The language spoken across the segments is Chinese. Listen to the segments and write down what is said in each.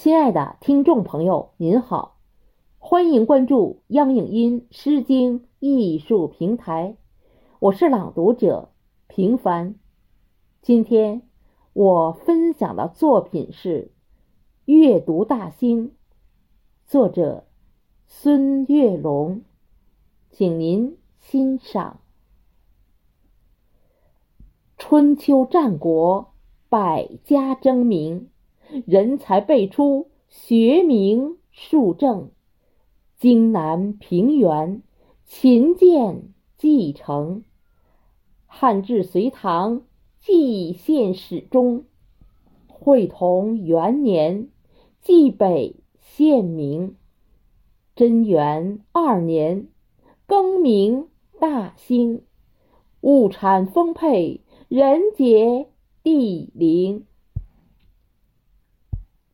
亲爱的听众朋友，您好，欢迎关注央影音《诗经》艺术平台，我是朗读者平凡。今天我分享的作品是《阅读大兴》，作者孙月龙，请您欣赏。春秋战国，百家争鸣。人才辈出，学名树正。荆南平原，秦建继承。汉至隋唐，蓟县始终。会同元年，蓟北县名。贞元二年，更名大兴。物产丰沛，人杰地灵。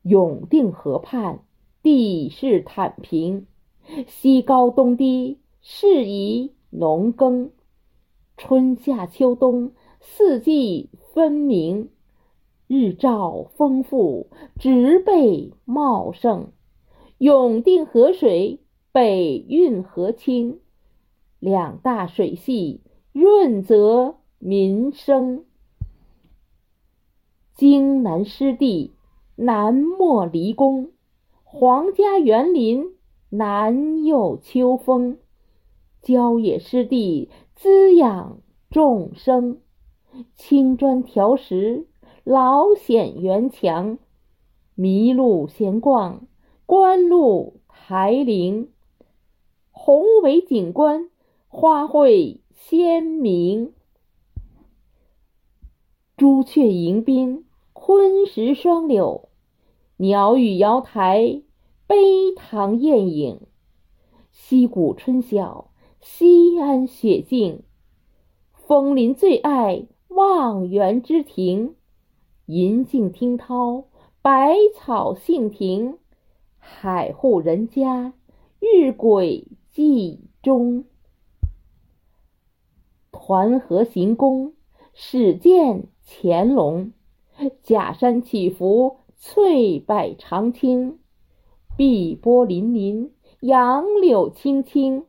永定河畔，地势坦平，西高东低，适宜农耕。春夏秋冬，四季分明，日照丰富，植被茂盛。永定河水北运河清，两大水系润泽民生。荆南湿地。南莫离宫，皇家园林南有秋风，郊野湿地滋养众生。青砖条石，老险园墙，麋鹿闲逛，观鹿台陵。宏伟景观，花卉鲜明。朱雀迎宾。昆石双柳，鸟语瑶台，悲堂艳影。溪谷春晓，西安雪静。枫林最爱望园之亭，银杏听涛，百草杏庭。海户人家，日晷记中。团河行宫，始见乾隆。假山起伏，翠柏长青；碧波粼粼，杨柳青青。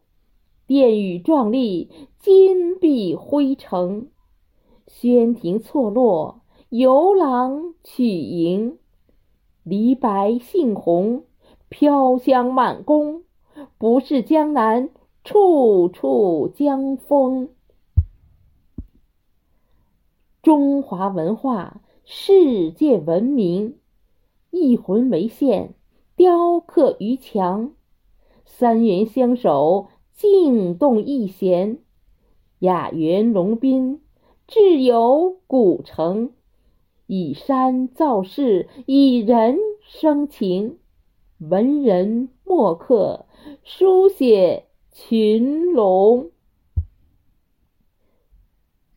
殿宇壮丽，金碧辉城。轩庭错落，游廊曲营。梨白杏红，飘香满宫。不是江南，处处江风。中华文化。世界闻名，一魂为线，雕刻于墙。三元相守，静动一弦。雅园龙宾，志游古城。以山造势，以人生情。文人墨客，书写群龙。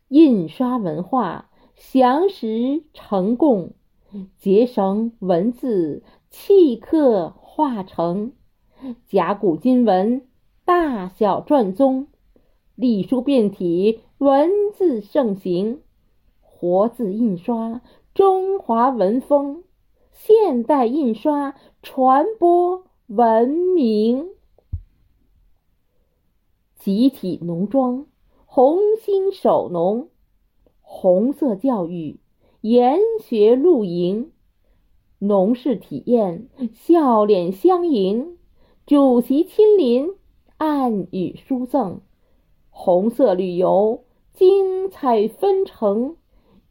印刷文化。详实成供，节省文字，契刻化成甲骨金文，大小篆宗，隶书变体，文字盛行，活字印刷，中华文风，现代印刷传播文明，集体农庄，红星手农。红色教育，研学露营，农事体验，笑脸相迎。主席亲临，暗语书赠。红色旅游，精彩纷呈。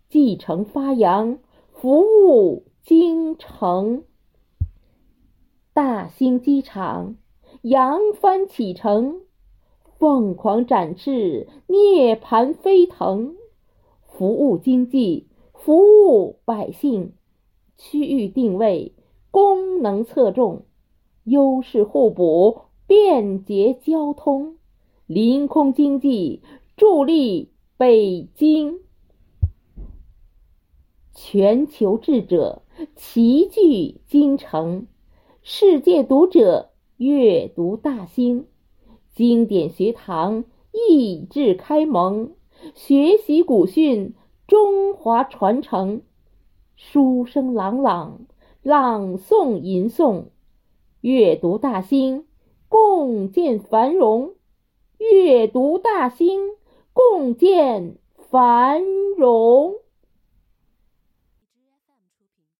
继承发扬，服务京城。大兴机场，扬帆启程。凤凰展翅，涅槃飞腾。服务经济，服务百姓，区域定位，功能侧重，优势互补，便捷交通，临空经济，助力北京。全球智者齐聚京城，世界读者阅读大兴，经典学堂益智开蒙。学习古训，中华传承；书声朗朗，朗诵吟诵，阅读大兴，共建繁荣；阅读大兴，共建繁荣。